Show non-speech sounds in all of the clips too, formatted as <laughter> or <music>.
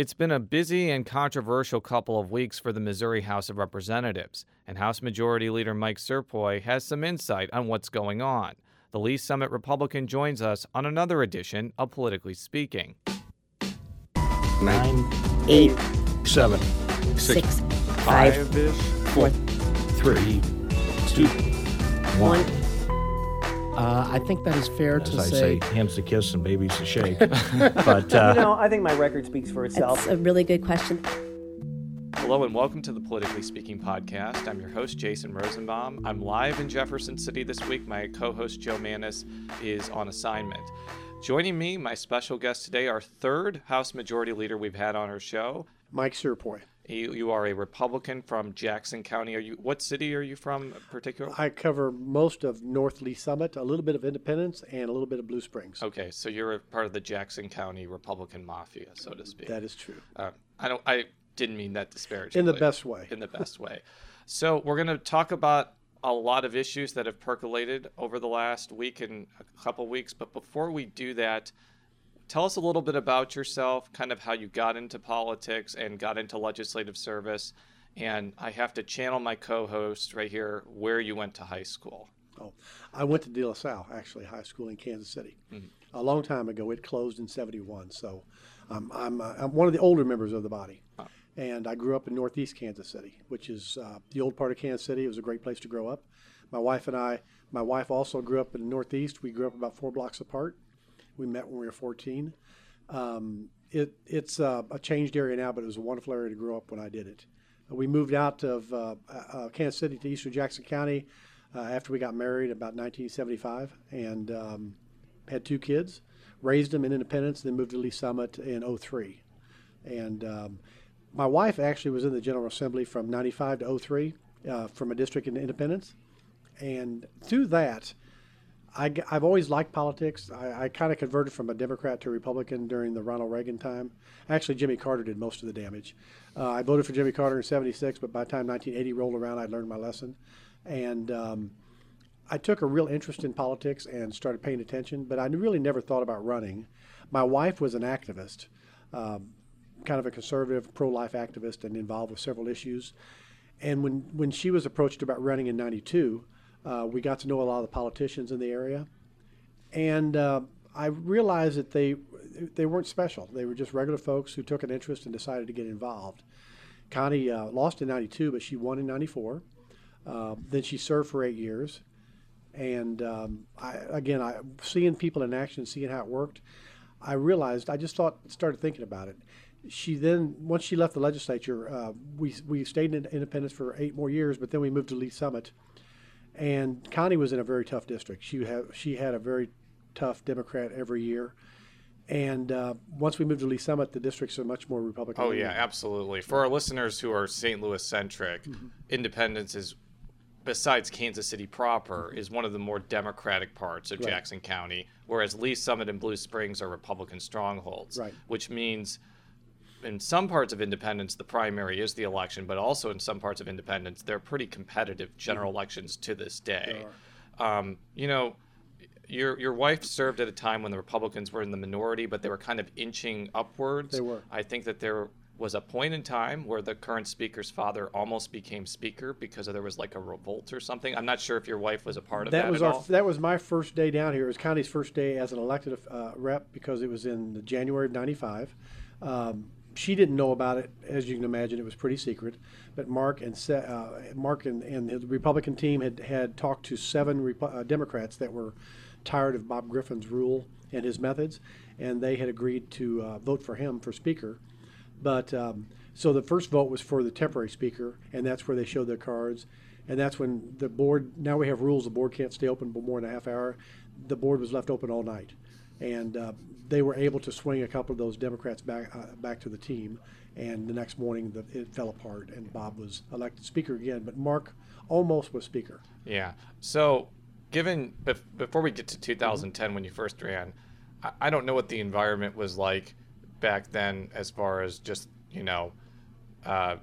It's been a busy and controversial couple of weeks for the Missouri House of Representatives, and House Majority Leader Mike Cierpiot has some insight on what's going on. The Lee's Summit Republican joins us on another edition of Politically Speaking. Nine, eight, seven, six, five, four, three, two, one. Uh, I think that is fair As to I say. say, hands to kiss and babies to shake. <laughs> but uh, You know, I think my record speaks for itself. That's a really good question. Hello and welcome to the Politically Speaking podcast. I'm your host, Jason Rosenbaum. I'm live in Jefferson City this week. My co host, Jo Mannies, is on assignment. Joining me, my special guest today, our third House Majority Leader we've had on our show. Mike Cierpiot. You, you are a Republican from Jackson County. Are you? What city are you from, in particular? I cover most of North Lee's Summit, a little bit of Independence, and a little bit of Blue Springs. Okay, so you're a part of the Jackson County Republican mafia, so to speak. That is true. Uh, I don't. I didn't mean that disparagingly. In the best way. In the best way. So we're going to talk about a lot of issues that have percolated over the last week and a couple weeks. But before we do that, tell us a little bit about yourself, kind of how you got into politics and got into legislative service. And I have to channel my co-host right here where you went to high school. Oh, I went to De La Salle, actually, high school in Kansas City. A long time ago. It closed in 71. So um, I'm, uh, I'm one of the older members of the body. And I grew up in Northeast Kansas City, which is uh, the old part of Kansas City. It was a great place to grow up. My wife and I, my wife also grew up in the Northeast. We grew up about four blocks apart. We met when we were 14. Um, it, it's uh, a changed area now, but it was a wonderful area to grow up when I did it. We moved out of uh, uh, Kansas City to eastern Jackson County uh, after we got married about 1975 and um, had two kids, raised them in Independence, then moved to Lee's Summit in 03. And um, my wife actually was in the General Assembly from 95 to 03 uh, from a district in Independence. And through that, I, have always liked politics. I, I kind of converted from a Democrat to Republican during the Ronald Reagan time. Actually, Jimmy Carter did most of the damage. Uh, I voted for Jimmy Carter in 76, but by the time 1980 rolled around, I'd learned my lesson. And um, I took a real interest in politics and started paying attention, but I really never thought about running. My wife was an activist, um, kind of a conservative, pro life activist, and involved with several issues. And when, when she was approached about running in 92, uh, we got to know a lot of the politicians in the area, and uh, I realized that they they weren't special. They were just regular folks who took an interest and decided to get involved. Connie uh, lost in '92, but she won in '94. Uh, then she served for eight years, and um, I, again, I seeing people in action, seeing how it worked, I realized I just thought started thinking about it. She then, once she left the legislature, uh, we we stayed in Independence for eight more years, but then we moved to Lee's Summit and Connie was in a very tough district. She had she had a very tough Democrat every year, and uh, once we moved to Lee's Summit, the districts are much more Republican. Oh yeah, absolutely. For our listeners who are St. Louis centric, Independence is besides Kansas City proper is one of the more democratic parts of Right. Jackson County, whereas Lee's Summit and Blue Springs are Republican strongholds. Right. Which means in some parts of Independence the primary is the election, but also in some parts of Independence they're pretty competitive general elections to this day. Um, you know, your your wife served at a time when the Republicans were in the minority, but they were kind of inching upwards. They were. I think that there was a point in time where the current speaker's father almost became speaker because there was like a revolt or something. I'm not sure if your wife was a part of that, That was at our all. that was my first day down here. It was Connie's first day as an elected uh, rep because it was in the January of '95. Um, she didn't know about it, as you can imagine. It was pretty secret. But Mark and uh, Mark and, and the Republican team had had talked to seven uh, Democrats that were tired of Bob Griffin's rule and his methods, and they had agreed to uh, vote for him for speaker. But um, so the first vote was for the temporary speaker, and that's where they showed their cards. And that's when the board, now we have rules, the board can't stay open for more than a half hour. The board was left open all night. And uh, they were able to swing a couple of those Democrats back, uh, back to the team. And the next morning, the, it fell apart, and Bob was elected speaker again. But Mark almost was speaker. Yeah. So, given bef- before we get to 2010 when you first ran, I, I don't know what the environment was like back then, as far as just you know, uh,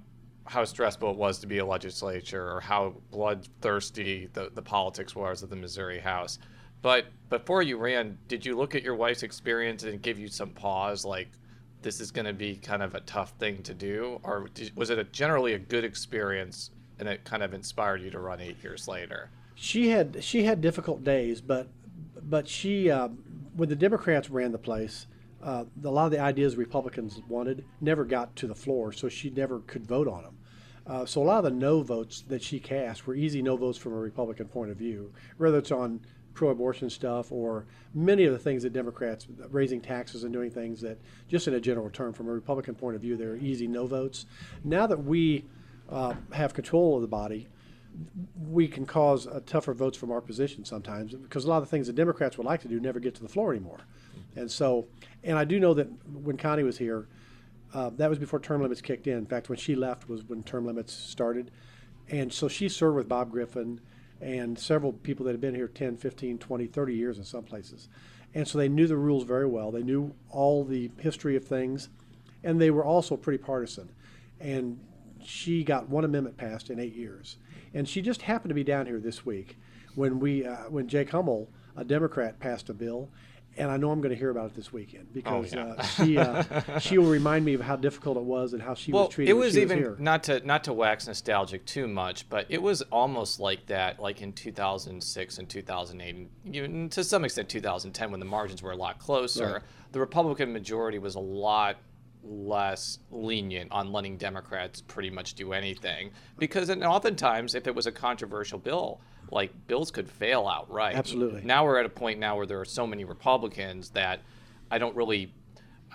how stressful it was to be a legislature or how bloodthirsty the the politics was of the Missouri House. But before you ran, did you look at your wife's experience and give you some pause, like? this is going to be kind of a tough thing to do, or did, was it a, generally a good experience and it kind of inspired you to run eight years later? She had she had difficult days, but but she uh, when the Democrats ran the place, uh, a lot of the ideas Republicans wanted never got to the floor, so she never could vote on them. Uh, so a lot of the no votes that she cast were easy no votes from a Republican point of view, whether it's on pro-abortion stuff or many of the things that Democrats raising taxes and doing things that just in a general term from a Republican point of view they're easy no votes. Now that we uh, have control of the body, we can cause uh, tougher votes from our position sometimes because a lot of the things the Democrats would like to do never get to the floor anymore. And so, and I do know that when Connie was here, uh, that was before term limits kicked in. In fact, when she left was when term limits started. And so she served with Bob Griffin and several people that had been here 10, 15, 20, 30 years in some places. And so they knew the rules very well. They knew all the history of things. And they were also pretty partisan. And she got one amendment passed in eight years. And she just happened to be down here this week when we, uh, when Jake Hummel, a Democrat, passed a bill, and I know I'm going to hear about it this weekend because yeah. uh, she uh, <laughs> she will remind me of how difficult it was and how she well, was treated. it was even here. not to not to wax nostalgic too much, but it was almost like that, like in 2006 and 2008, and even to some extent 2010, when the margins were a lot closer. Right. The Republican majority was a lot less lenient on letting Democrats pretty much do anything because, and oftentimes, if it was a controversial bill, like bills could fail outright. Absolutely. Now we're at a point now where there are so many Republicans that I don't really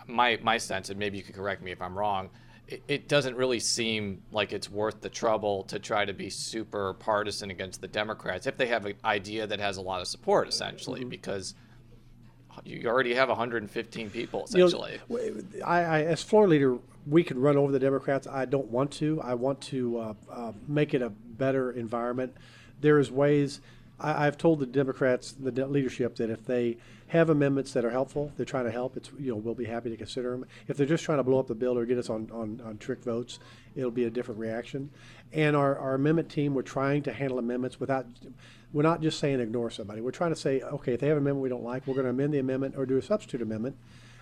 my my sense, and maybe you could correct me if I'm wrong, it, it doesn't really seem like it's worth the trouble to try to be super partisan against the Democrats if they have an idea that has a lot of support, essentially, because you already have 115 people You know, essentially. I, I, as floor leader, we can run over the Democrats. I don't want to. I want to uh, uh, make it a better environment. There is ways. I, I've told the Democrats, the de- leadership, that if they have amendments that are helpful, they're trying to help. It's you know we'll be happy to consider them. If they're just trying to blow up the bill or get us on, on, on trick votes, it'll be a different reaction. And our, our amendment team, we're trying to handle amendments without. We're not just saying ignore somebody. We're trying to say, okay, if they have an amendment we don't like, we're going to amend the amendment or do a substitute amendment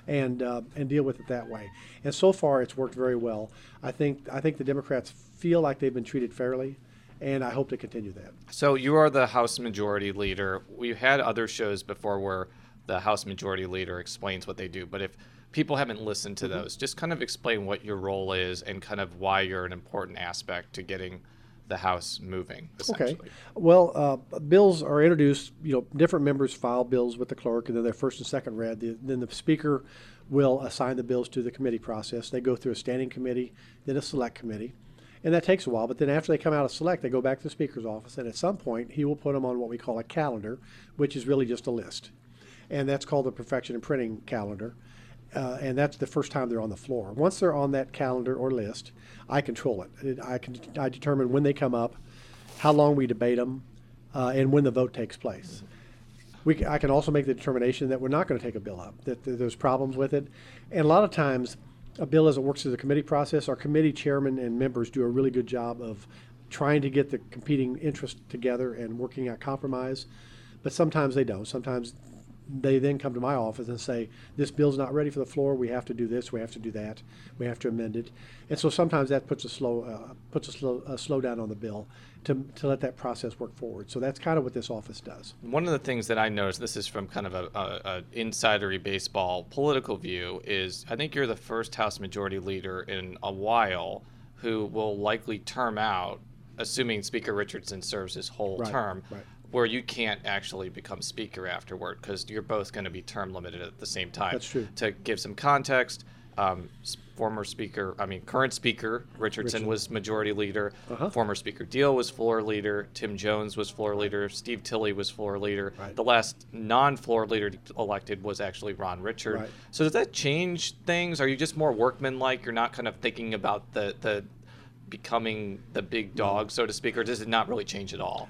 and uh, and deal with it that way. And so far, it's worked very well. I think I think the Democrats feel like they've been treated fairly, and I hope to continue that. So you are the House Majority Leader. We've had other shows before where the House Majority Leader explains what they do, but if people haven't listened to those, just kind of explain what your role is and kind of why you're an important aspect to getting the House moving. Okay. Well, uh, bills are introduced. You know, different members file bills with the clerk, and then they're first and second read. The, then the speaker will assign the bills to the committee process. They go through a standing committee, then a select committee, and that takes a while. But then after they come out of select, they go back to the speaker's office, and at some point, he will put them on what we call a calendar, which is really just a list, and that's called the perfection in printing calendar. Uh, and that's the first time they're on the floor. Once they're on that calendar or list, I control it. I can I determine when they come up, how long we debate them, uh, and when the vote takes place. We, I can also make the determination that we're not going to take a bill up, that th- there's problems with it. And a lot of times, a bill as it works through the committee process, our committee chairman and members do a really good job of trying to get the competing interests together and working out compromise. But sometimes they don't. Sometimes they then come to my office and say, this bill's not ready for the floor, we have to do this, we have to do that, we have to amend it. And so sometimes that puts a slow, uh, puts a slow, a slowdown on the bill to, to let that process work forward. So that's kind of what this office does. One of the things that I noticed, this is from kind of a, a, a insidery baseball political view, is I think you're the first House Majority Leader in a while who will likely term out, assuming Speaker Richardson serves his whole Right, term, right. Where you can't actually become Speaker afterward because you're both going to be term limited at the same time. That's true. To give some context, um, former Speaker, I mean, current Speaker Richardson Richardson. was Majority Leader. Uh-huh. Former Speaker Diehl was floor leader. Tim Jones was floor leader. Steve Tilley was floor leader. Right. The last non-floor leader elected was actually Ron Richard. Right. So does that change things? Are you just more workmanlike? You're not kind of thinking about the the becoming the big dog, so to speak, or does it not really change at all?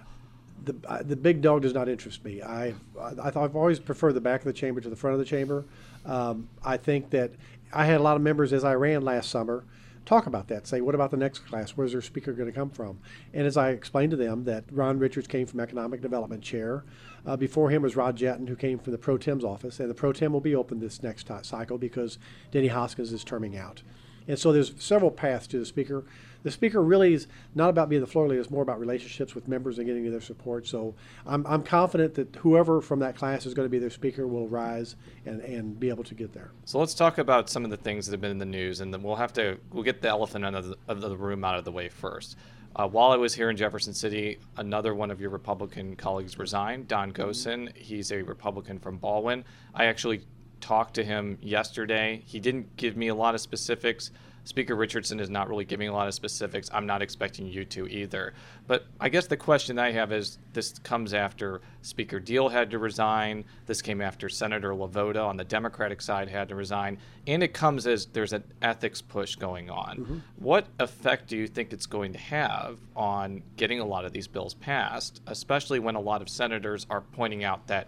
The, the big dog does not interest me. I, I, I've always preferred the back of the chamber to the front of the chamber. Um, I think that I had a lot of members as I ran last summer talk about that. Say, what about the next class? Where's their speaker going to come from? And as I explained to them, that Ron Richards came from Economic Development Chair. Uh, before him was Rod Jetton, who came from the Pro Tem's office, and the Pro Tem will be open this next ti- cycle because Denny Hoskins is terming out. And so there's several paths to the speaker. The speaker really is not about being the floor leader; it's more about relationships with members and getting their support. So I'm, I'm confident that whoever from that class is going to be their speaker will rise and, and be able to get there. So let's talk about some of the things that have been in the news, and then we'll have to we'll get the elephant out of the, of the room out of the way first. Uh, while I was here in Jefferson City, another one of your Republican colleagues resigned, Don Gosen. He's a Republican from Ballwin. I actually talked to him yesterday. He didn't give me a lot of specifics. Speaker Richardson is not really giving a lot of specifics. I'm not expecting you to either. But I guess the question I have is this comes after Speaker Diehl had to resign. This came after Senator LeVota on the Democratic side had to resign. And it comes as there's an ethics push going on. What effect do you think it's going to have on getting a lot of these bills passed, especially when a lot of senators are pointing out that,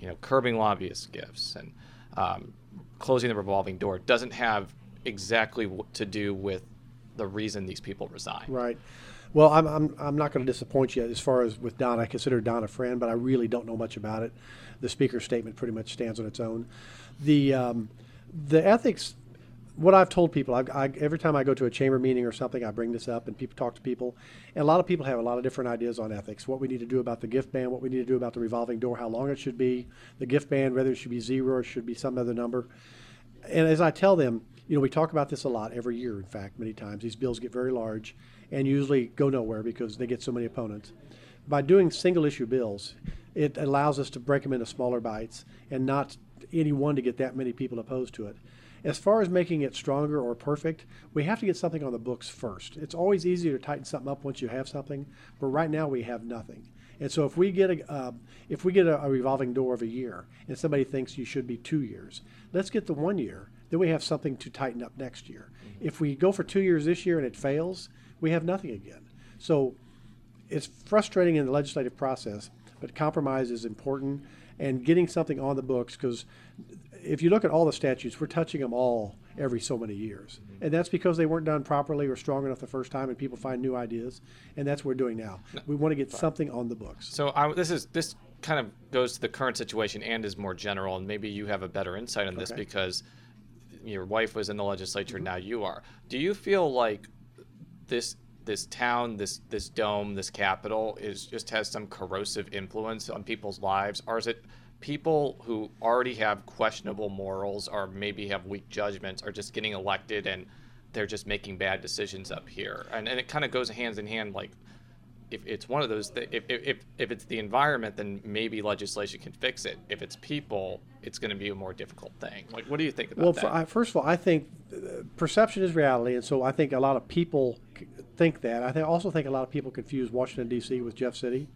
you know, curbing lobbyist gifts and um, closing the revolving door doesn't have exactly what to do with the reason these people resign. Right. Well, I'm, I'm, I'm not going to disappoint you as far as with Don. I consider Don a friend, but I really don't know much about it. The speaker's statement pretty much stands on its own. The, um, the ethics, what I've told people, I, I, every time I go to a chamber meeting or something, I bring this up and people talk to people. And a lot of people have a lot of different ideas on ethics what we need to do about the gift ban, what we need to do about the revolving door, how long it should be, the gift ban, whether it should be zero or should be some other number. And as I tell them, you know, we talk about this a lot every year, in fact, many times. These bills get very large and usually go nowhere because they get so many opponents. By doing single issue bills, it allows us to break them into smaller bites and not any one to get that many people opposed to it. As far as making it stronger or perfect, we have to get something on the books first. It's always easier to tighten something up once you have something, but right now we have nothing. And so if we get a uh, if we get a, a revolving door of a year and somebody thinks you should be two years, let's get the one year. Then we have something to tighten up next year. Mm-hmm. If we go for two years this year and it fails, we have nothing again. So it's frustrating in the legislative process, but compromise is important and getting something on the books because if you look at all the statutes, we're touching them all every so many years. Mm-hmm. And that's because they weren't done properly or strong enough the first time and people find new ideas. And that's what we're doing now. We want to get something on the books. So I, this is this kind of goes to the current situation and is more general, and maybe you have a better insight on this Okay. because your wife was in the legislature, now you are. Do you feel like this this town, this this dome, this capital is just has some corrosive influence on people's lives, or is it people who already have questionable morals or maybe have weak judgments are just getting elected and they're just making bad decisions up here, and and it kind of goes hands in hand, like if it's one of those th- if, if, if, it's the environment then maybe legislation can fix it if it's people it's going to be a more difficult thing like what do you think about Well, that I, first of all, I think uh, perception is reality, and so I think a lot of people think that. I think, also think a lot of people confuse Washington D.C. with Jeff City.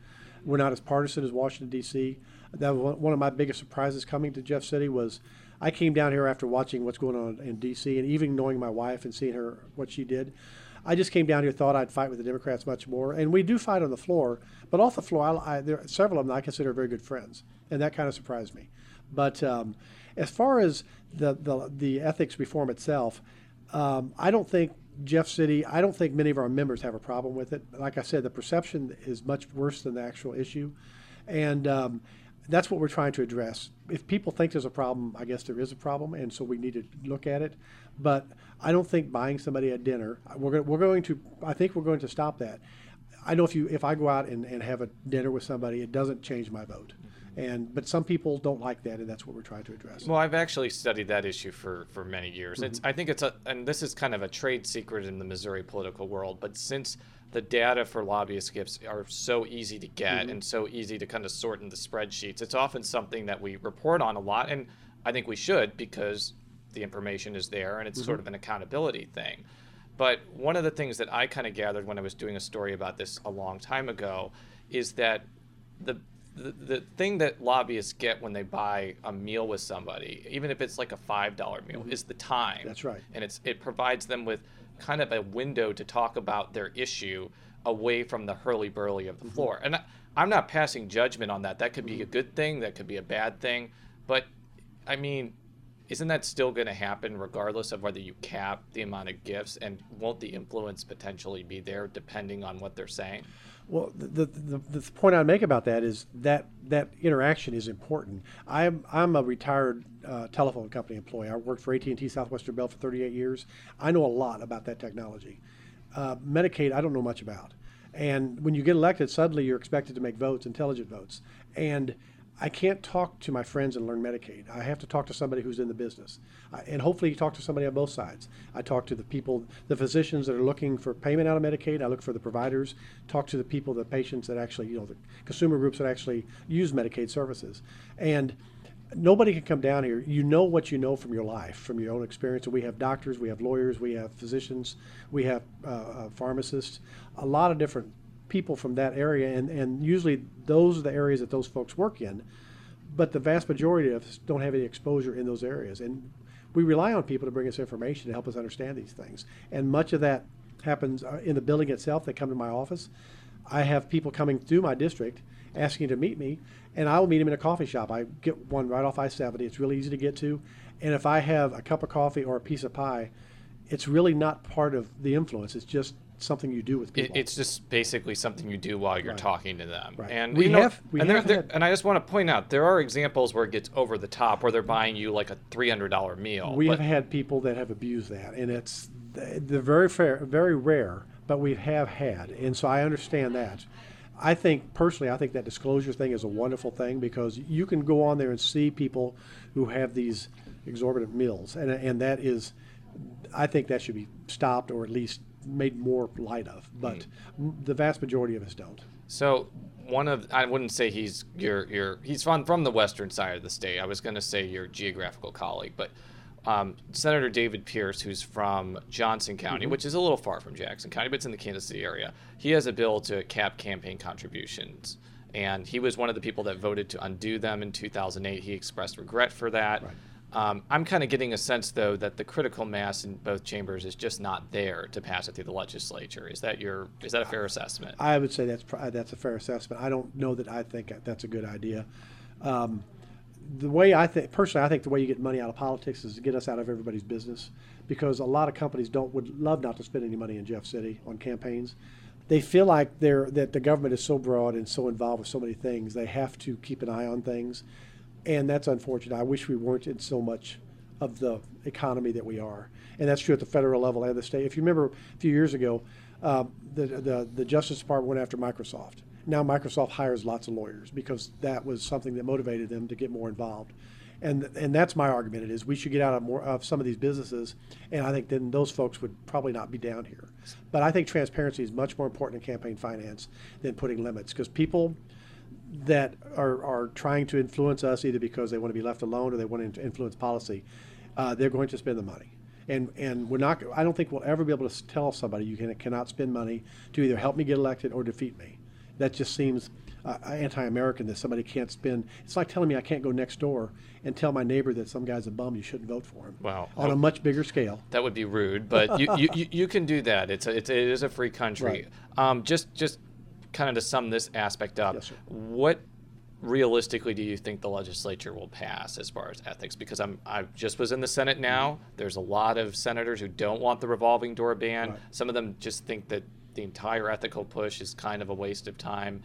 We're not as partisan as Washington D.C. That was one- one of my biggest surprises coming to Jeff City was I came down here after watching what's going on in D.C. and even knowing my wife and seeing her what she did. I just came down here, thought I'd fight with the Democrats much more, and we do fight on the floor. But off the floor, I, I, there are several of them I consider very good friends, and that kind of surprised me. But um, as far as the, the the ethics reform itself, um, I don't think Jeff City. I don't think many of our members have a problem with it. Like I said, the perception is much worse than the actual issue, and um, that's what we're trying to address. If people think there's a problem, I guess there is a problem, and so we need to look at it. But I don't think buying somebody a dinner. We're going, we're going to. I think we're going to stop that. I know if you if I go out and, and have a dinner with somebody, it doesn't change my vote. And but some people don't like that, and that's what we're trying to address. well i've actually studied that issue for for many years it's mm-hmm. i think it's a and this is kind of a trade secret in the missouri political world but since the data for lobbyist gifts are so easy to get mm-hmm. and so easy to kind of sort in the spreadsheets it's often something that we report on a lot and i think we should because the information is there and it's sort mm-hmm. of an accountability thing But one of the things that I kind of gathered when I was doing a story about this a long time ago is that the, the the thing that lobbyists get when they buy a meal with somebody, even if it's like a five dollar meal, mm-hmm. is the time. That's right. And it's it provides them with kind of a window to talk about their issue away from the hurly burly of the mm-hmm. floor. And I, I'm not passing judgment on that. That could be a good thing. That could be a bad thing. But I mean, isn't that still going to happen regardless of whether you cap the amount of gifts? And won't the influence potentially be there depending on what they're saying? Well, the, the, the, point I'd make about that is that that interaction is important. I'm, I'm a retired uh, telephone company employee. I worked for AT&T Southwestern Bell for 38 years. I know a lot about that technology. Uh, Medicaid, I don't know much about. And when you get elected, suddenly you're expected to make votes, intelligent votes. And I can't talk to my friends and learn Medicaid. I have to talk to somebody who's in the business. I, and hopefully, you talk to somebody on both sides. I talk to the people, the physicians that are looking for payment out of Medicaid. I look for the providers, talk to the people, the patients that actually, you know, the consumer groups that actually use Medicaid services. And nobody can come down here. You know what you know from your life, from your own experience. We have doctors, we have lawyers, we have physicians, we have uh, uh, pharmacists, a lot of different people from that area, and, and usually those are the areas that those folks work in. But the vast majority of us don't have any exposure in those areas, and we rely on people to bring us information to help us understand these things. And much of that happens uh, in the building itself. They come to my office. I have people coming through my district asking to meet me, and I will meet them in a coffee shop. I get one right off I-70. It's really easy to get to, and if I have a cup of coffee or a piece of pie, it's really not part of the influence. It's just something you do with It, people. it's just basically something you do while you're Right. talking to them. Right. And We you know, have- we and, have there- had- and I just want to point out there are examples where it gets over the top, where they're buying you like a three hundred dollar meal. We but- have had people that have abused that, and it's they're very fair, very rare, but we have had, and so I understand that. I think personally, I think that disclosure thing is a wonderful thing because you can go on there and see people who have these exorbitant meals, and and that is, I think that should be stopped or at least made more light of. But Mm. the vast majority of us don't. So one of I wouldn't say he's your your he's from from the western side of the state. I was going to say your geographical colleague, but um, Senator David Pearce, who's from Johnson County, Mm-hmm. which is a little far from Jackson County, but it's in the Kansas City area. He has a bill to cap campaign contributions, and he was one of the people that voted to undo them in 2008. He expressed regret for that. Right. Um, I'm kind of getting a sense, though, that the critical mass in both chambers is just not there to pass it through the legislature. Is that your is that a fair assessment? I would say that's that's a fair assessment. I don't know that I think that's a good idea. Um, the way I think personally, I think the way you get money out of politics is to get us out of everybody's business, because a lot of companies don't would love not to spend any money in Jeff City on campaigns. They feel like they're that the government is so broad and so involved with so many things, they have to keep an eye on things, and that's unfortunate. I wish we weren't in so much of the economy that we are, and that's true at the federal level and the state. If you remember a few years ago, uh, the, the the Justice Department went after Microsoft. Now Microsoft hires lots of lawyers because that was something that motivated them to get more involved, and and that's my argument. It is we should get out of more of some of these businesses, and I think then those folks would probably not be down here. But I think transparency is much more important in campaign finance than putting limits because people that are, are trying to influence us either because they want to be left alone or they want to influence policy, uh, they're going to spend the money. And, and we're not, I don't think we'll ever be able to tell somebody you can, cannot spend money to either help me get elected or defeat me. That just seems uh, anti-American that somebody can't spend. It's like telling me I can't go next door and tell my neighbor that some guy's a bum, you shouldn't vote for him. Wow. On a much bigger scale. That would be rude, but you, you, you, you can do that. It's a, it's it is a free country. Um, just just kind of to sum this aspect up, Yes, what realistically do you think the legislature will pass as far as ethics? Because I'm I just was in the Senate now. There's a lot of senators who don't want the revolving door ban. Right. Some of them just think that the entire ethical push is kind of a waste of time.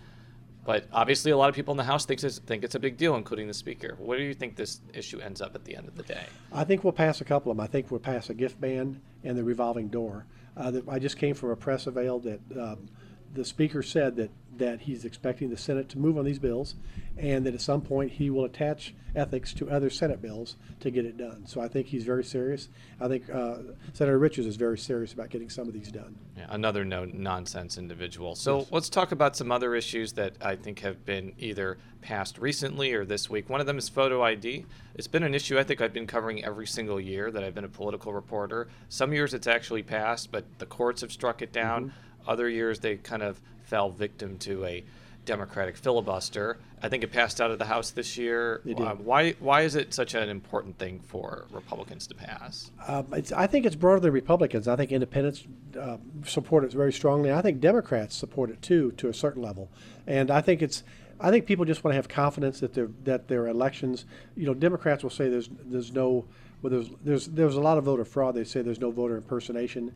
But obviously, a lot of people in the House thinks it's, think it's a big deal, including the Speaker. Where do you think this issue ends up at the end of the day? I think we'll pass a couple of them. I think we'll pass a gift ban and the revolving door. Uh, that I just came from a press avail that um, the speaker said that, that he's expecting the Senate to move on these bills and that at some point he will attach ethics to other Senate bills to get it done. So I think he's very serious. I think uh, Senator Richards is very serious about getting some of these done. Yeah, another no nonsense individual. So let's talk about some other issues that I think have been either passed recently or this week. One of them is photo ID. It's been an issue I think I've been covering every single year that I've been a political reporter. Some years it's actually passed, but the courts have struck it down. Mm-hmm. Other years they kind of fell victim to a Democratic filibuster. I think it passed out of the House this year. Uh, why why is it such an important thing for Republicans to pass? Um, it's, I think it's broader than Republicans. I think independents uh, support it very strongly. I think Democrats support it too, to a certain level. And I think it's, I think people just want to have confidence that their that their elections. You know, Democrats will say there's there's no Well, there's there's there's a lot of voter fraud. They say there's no voter impersonation.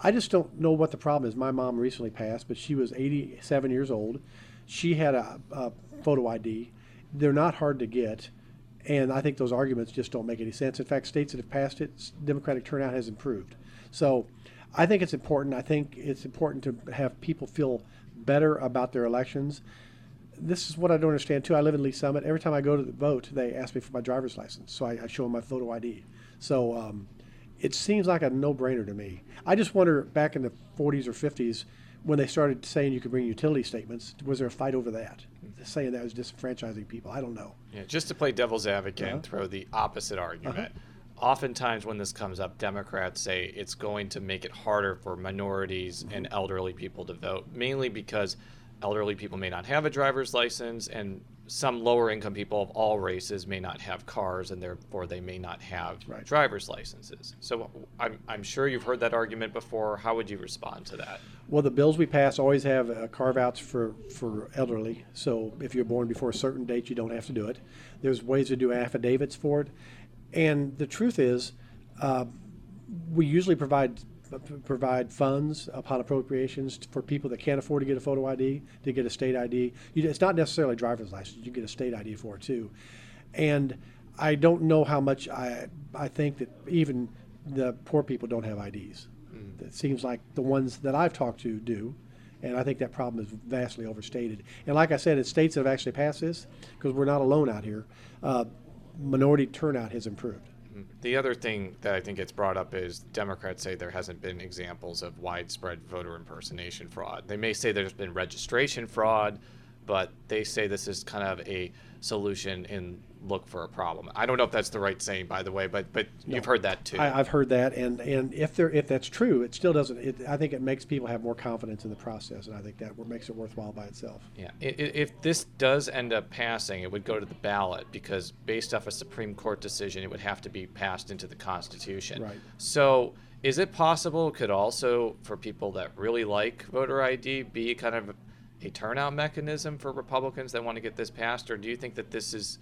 I just don't know what the problem is. My mom recently passed, but she was 87 years old. She had a, a photo ID. They're not hard to get, and I think those arguments just don't make any sense. In fact, states that have passed it, Democratic turnout has improved. So, I think it's important. I think it's important to have people feel better about their elections this is what I don't understand too. I live in Lee's Summit. Every time I go to the vote, they ask me for my driver's license, so I, I show them my photo ID. So um, it seems like a no-brainer to me. I just wonder, back in the 40s or 50s, when they started saying you could bring utility statements, was there a fight over that? Saying that was disenfranchising people. I don't know. Yeah, just to play devil's advocate and Uh-huh. throw the opposite argument. Oftentimes, when this comes up, Democrats say it's going to make it harder for minorities and elderly people to vote, mainly because elderly people may not have a driver's license, and some lower income people of all races may not have cars, and therefore they may not have Right. driver's licenses. So I'm, I'm sure you've heard that argument before. How would you respond to that? Well, the bills we pass always have uh, carve-outs for, for elderly. So if you're born before a certain date, you don't have to do it. There's ways to do affidavits for it. And the truth is, uh, we usually provide provide funds upon appropriations for people that can't afford to get a photo ID to get a state ID. You, it's not necessarily a driver's license; you get a state ID for it too. And I don't know how much I I think that even the poor people don't have IDs. It seems like the ones that I've talked to do, and I think that problem is vastly overstated. And like I said, in states that have actually passed this, because we're not alone out here, uh, minority turnout has improved. The other thing that I think gets brought up is Democrats say there hasn't been examples of widespread voter impersonation fraud. They may say there's been registration fraud, but they say this is kind of a solution in look for a problem. I don't know if that's the right saying, by the way, but but you've heard that too. I, I've heard that, and, and if there if that's true, it still doesn't. It, I think it makes people have more confidence in the process, and I think that makes it worthwhile by itself. Yeah, if this does end up passing, it would go to the ballot because based off a Supreme Court decision, it would have to be passed into the Constitution. Right. So, is it possible could also, for people that really like voter ID, be kind of a turnout mechanism for Republicans that want to get this passed, or do you think that this is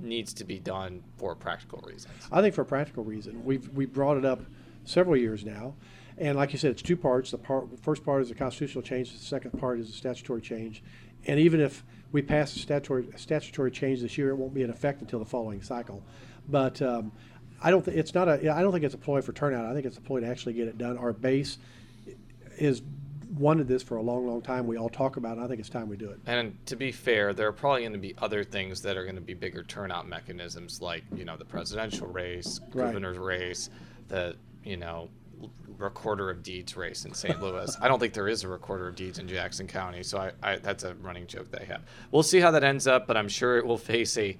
needs to be done for practical reasons? I think for a practical reason, we've we brought it up several years now, and like you said, it's two parts. The part first part is a constitutional change. The second part is a statutory change. And even if we pass a statutory a statutory change this year, it won't be in effect until the following cycle. But um, I don't. Th- it's not a. I don't think it's a ploy for turnout. I think it's a ploy to actually get it done. Our base is wanted this for a long, long time. We all talk about it. I think it's time we do it. And to be fair, there are probably going to be other things that are going to be bigger turnout mechanisms, like you know the presidential race, Right. governor's race, the you know recorder of deeds race in St. Louis. I don't think there is a recorder of deeds in Jackson County, so I, I that's a running joke they have. We'll see how that ends up, but I'm sure it will face a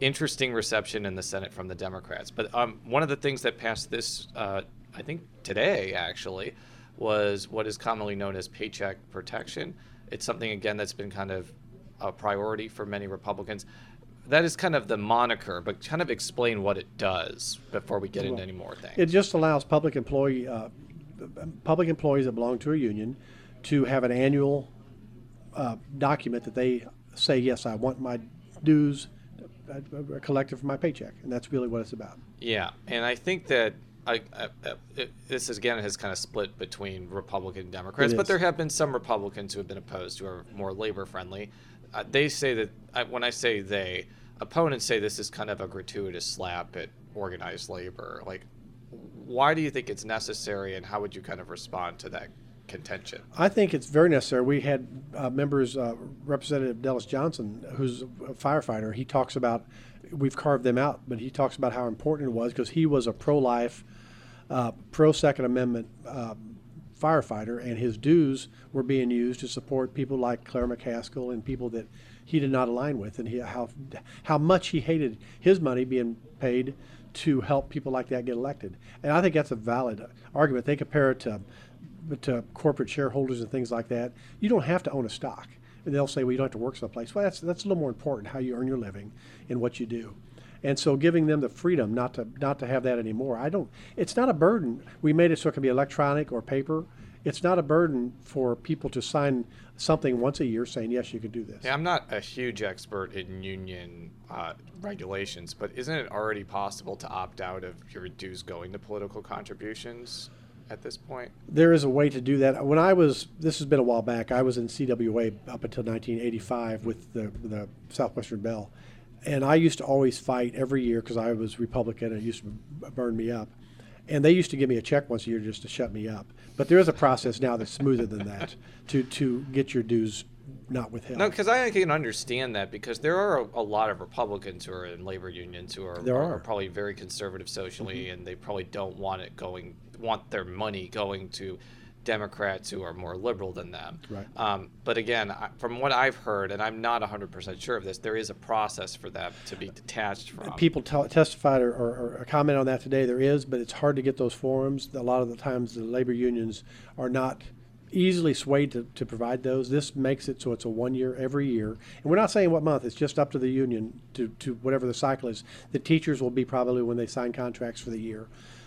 interesting reception in the Senate from the Democrats. But um, one of the things that passed this, uh, I think today actually, was what is commonly known as paycheck protection. It's something again that's been kind of a priority for many Republicans. That is kind of the moniker, but kind of explain what it does before we get into any more things. It just allows public employee, uh, public employees that belong to a union to have an annual uh, document that they say, yes, I want my dues uh, collected from my paycheck, and that's really what it's about. Yeah, and I think that I, I, it, this is, again has kind of split between Republican and Democrats, but there have been some Republicans who have been opposed who are more labor friendly. Uh, they say that I, when I say they, opponents say this is kind of a gratuitous slap at organized labor. Like, why do you think it's necessary, and how would you kind of respond to that contention? I think it's very necessary. We had uh, members, uh, Representative Dallas Johnson, who's a firefighter. He talks about we've carved them out, but he talks about how important it was because he was a pro-life, uh, pro-Second Amendment um, firefighter, and his dues were being used to support people like Claire McCaskill and people that he did not align with, and he, how how much he hated his money being paid to help people like that get elected. And I think that's a valid argument. They compare it to to corporate shareholders and things like that. You don't have to own a stock. And they'll say, well, you don't have to work someplace. Well, that's that's a little more important how you earn your living and what you do. And so giving them the freedom not to not to have that anymore. I don't it's not a burden. We made it so it can be electronic or paper it's not a burden for people to sign something once a year saying yes, you can do this. Yeah, I'm not a huge expert in union uh, regulations, but isn't it already possible to opt out of your dues going to political contributions at this point? There is a way to do that. When I was, this has been a while back. I was in CWA up until 1985 with the the Southwestern Bell, and I used to always fight every year because I was Republican. and It used to burn me up, and they used to give me a check once a year just to shut me up. But there is a process now that's smoother than that <laughs> to to get your dues not withheld. No, because I can understand that because there are a, a lot of Republicans who are in labor unions who are, There are are. probably very conservative socially, mm-hmm. and they probably don't want it going, want their money going to Democrats who are more liberal than them. Right. Um, but again, I, from what I've heard, and I'm not 100% sure of this, there is a process for them to be detached from. people t- testified or, or, or comment on that today. There is, but it's hard to get those forums. A lot of the times, the labor unions are not easily swayed to, to provide those. This makes it so it's a one year every year, and we're not saying what month. It's just up to the union to, to whatever the cycle is. The teachers will be probably when they sign contracts for the year.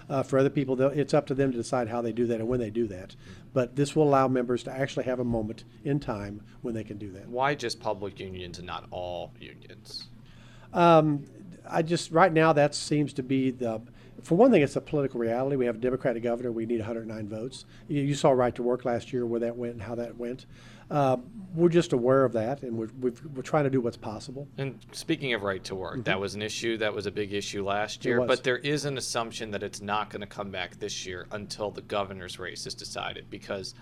Uh, for other people, it's up to them to decide how they do that and when they do that. But this will allow members to actually have a moment in time when they can do that. Why just public unions and not all unions? I just right now that seems to be the. For one thing, it's a political reality. We have a Democratic governor. We need 109 votes. You, you saw right to work last year, where that went and how that went. Uh, we're just aware of that, and we're, we've, we're trying to do what's possible. And speaking of right to work, that was an issue that was a big issue last year, Mm-hmm. but there is an assumption that it's not going to come back this year until the governor's race is decided because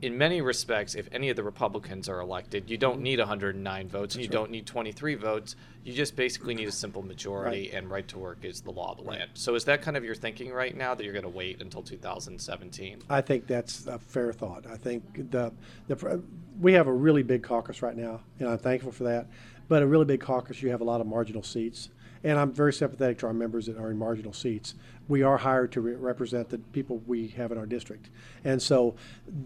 in many respects if any of the Republicans are elected, you don't need 109 votes and you don't need 23 votes. You just basically need a simple majority Right. and right to work is the law of the land. So is that kind of your thinking right now that you're going to wait until 2017? I think that's a fair thought. I think the the we have a really big caucus right now, and I'm thankful for that. But a really big caucus, you have a lot of marginal seats, and I'm very sympathetic to our members that are in marginal seats. We are hired to re- represent the people we have in our district, and so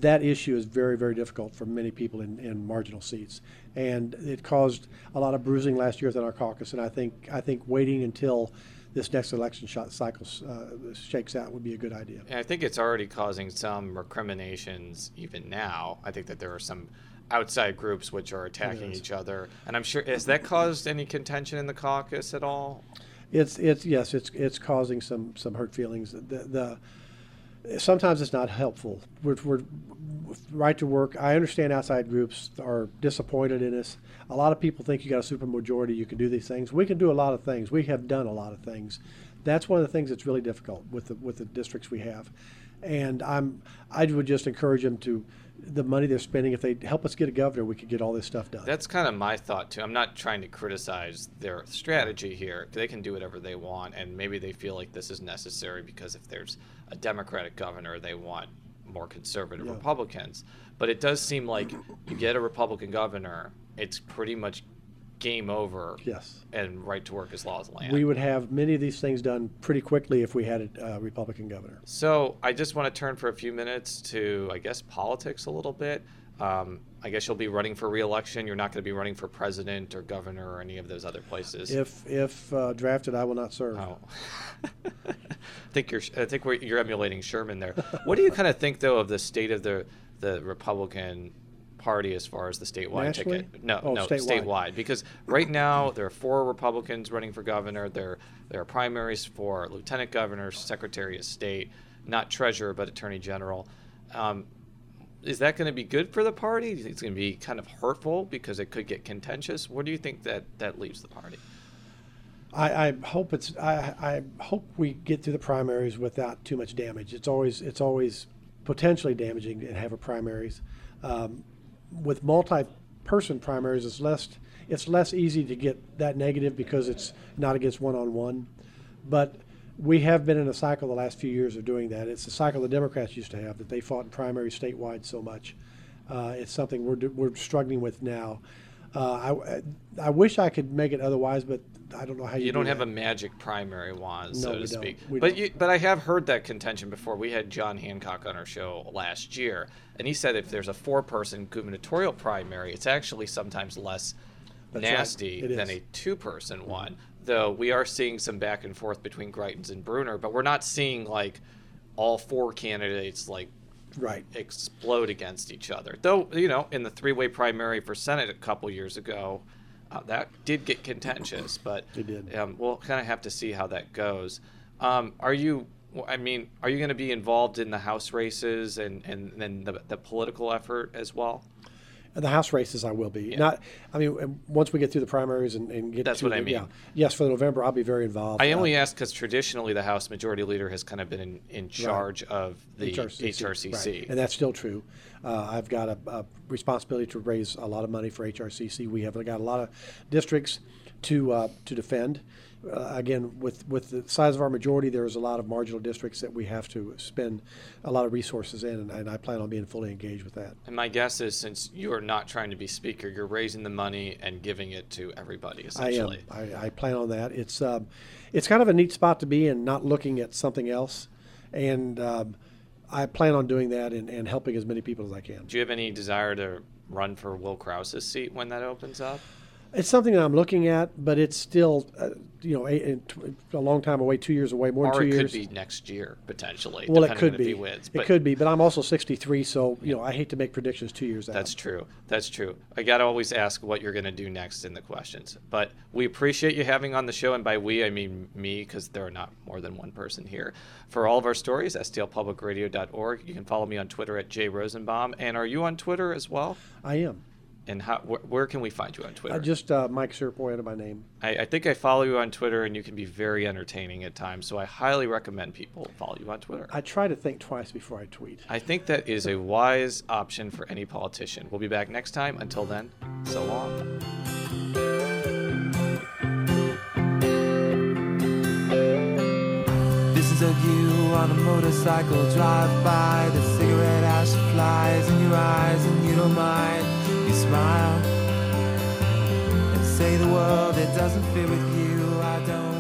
that issue is very, very difficult for many people in, in marginal seats, and it caused a lot of bruising last year within our caucus. And I think I think waiting until this next election shot cycle uh, shakes out would be a good idea. And I think it's already causing some recriminations even now. I think that there are some outside groups which are attacking each other. And I'm sure has that caused any contention in the caucus at all? It's it's yes, it's it's causing some some hurt feelings. The, the sometimes it's not helpful. We're, we're right to work. I understand outside groups are disappointed in us. A lot of people think you got a super majority, you can do these things. We can do a lot of things. We have done a lot of things. That's one of the things that's really difficult with the with the districts we have. And I'm I would just encourage them to the money they're spending. If they help us get a governor, we could get all this stuff done. That's kind of my thought too. I'm not trying to criticize their strategy here. They can do whatever they want, and maybe they feel like this is necessary because if there's a Democratic governor, they want more conservative Yeah. Republicans. But it does seem like you get a Republican governor, it's pretty much game over. yes. And right to work is laws land. We would have many of these things done pretty quickly if we had a uh, Republican governor. So I just want to turn for a few minutes to, I guess, politics a little bit. Um, I guess you'll be running for reelection. You're not going to be running for president or governor or any of those other places. If if uh, drafted, I will not serve. Oh. <laughs> I think you're. I think we're, you're emulating Sherman there. What do you kind of think though of the state of the the Republican Party as far as the statewide Nationally? ticket? No, Oh, no, statewide. statewide. Because right now there are four Republicans running for governor. There there are primaries for lieutenant governor, secretary of state, not treasurer but attorney general. Um, is that going to be good for the party? Do you think it's going to be kind of hurtful because it could get contentious? Where do you think that that leaves the party? I, I hope it's I, I hope we get through the primaries without too much damage. It's always it's always potentially damaging to have a primaries. Um, with multi-person primaries, it's less it's less easy to get that negative because it's not against one-on-one. But we have been in a cycle the last few years of doing that. It's a cycle the Democrats used to have that they fought in primaries statewide so much. Uh, it's something we're we're struggling with now. Uh, I, I wish I could make it otherwise, but I don't know how you. you don't do have that. a magic primary wand, so No, to we don't. speak. But don't. you, but I have heard that contention before. We had John Hancock on our show last year, and he said if there's a four-person gubernatorial primary, it's actually sometimes less That's nasty It than is. a two-person one. Though we are seeing some back and forth between Greitens and Brunner, but we're not seeing like all four candidates like Right. explode against each other. Though, you know, in the three-way primary for Senate a couple years ago, uh, that did get contentious, but It did. Um, we'll kind of have to see how that goes. Um, are you? I mean, are you going to be involved in the House races and and then the, the political effort as well? The House races, I will be. Not, I mean, once we get through the primaries and, and get That's to what I mean. Yeah, yes, for November, I'll be very involved. I Uh, only ask because traditionally the House Majority Leader has kind of been in, in charge of the HRCC. HRCC. right. And that's still true. Uh, I've got a, a responsibility to raise a lot of money for HRCC. We have got a lot of districts to uh, to defend. Uh, again, with with the size of our majority, there's a lot of marginal districts that we have to spend a lot of resources in, and, and I plan on being fully engaged with that. And my guess is since you are not trying to be speaker, you're raising the money and giving it to everybody essentially. I am. I, I plan on that. It's um, it's kind of a neat spot to be in, not looking at something else, and um, I plan on doing that and, and helping as many people as I can. Do you have any desire to run for Will Kraus's seat when that opens up? It's something that I'm looking at, but it's still, uh, you know, a, a long time away, two years away, more than Or two it years. could be next year potentially. well, it could be. Wins. it could be, but I'm also 63, so you know, I hate to make predictions two years out. That's true. That's true. I got to always ask what you're going to do next in the questions. But we appreciate you having on the show. And by we, I mean me, because there are not more than one person here. For all of our stories, stlpublicradio.org. You can follow me on Twitter at jrosenbaum. And are you on Twitter as well? I am. And how, wh- where can we find you on Twitter? I just uh, Mike Cierpiot under my name. I, I think I follow you on Twitter, and you can be very entertaining at times. So I highly recommend people follow you on Twitter. I try to think twice before I tweet. I think that is a wise option for any politician. We'll be back next time. Until then, so long. Visions of you on a motorcycle drive by. The cigarette ash flies in your eyes, and you don't mind. You smile and say the world it doesn't fit with you. I don't.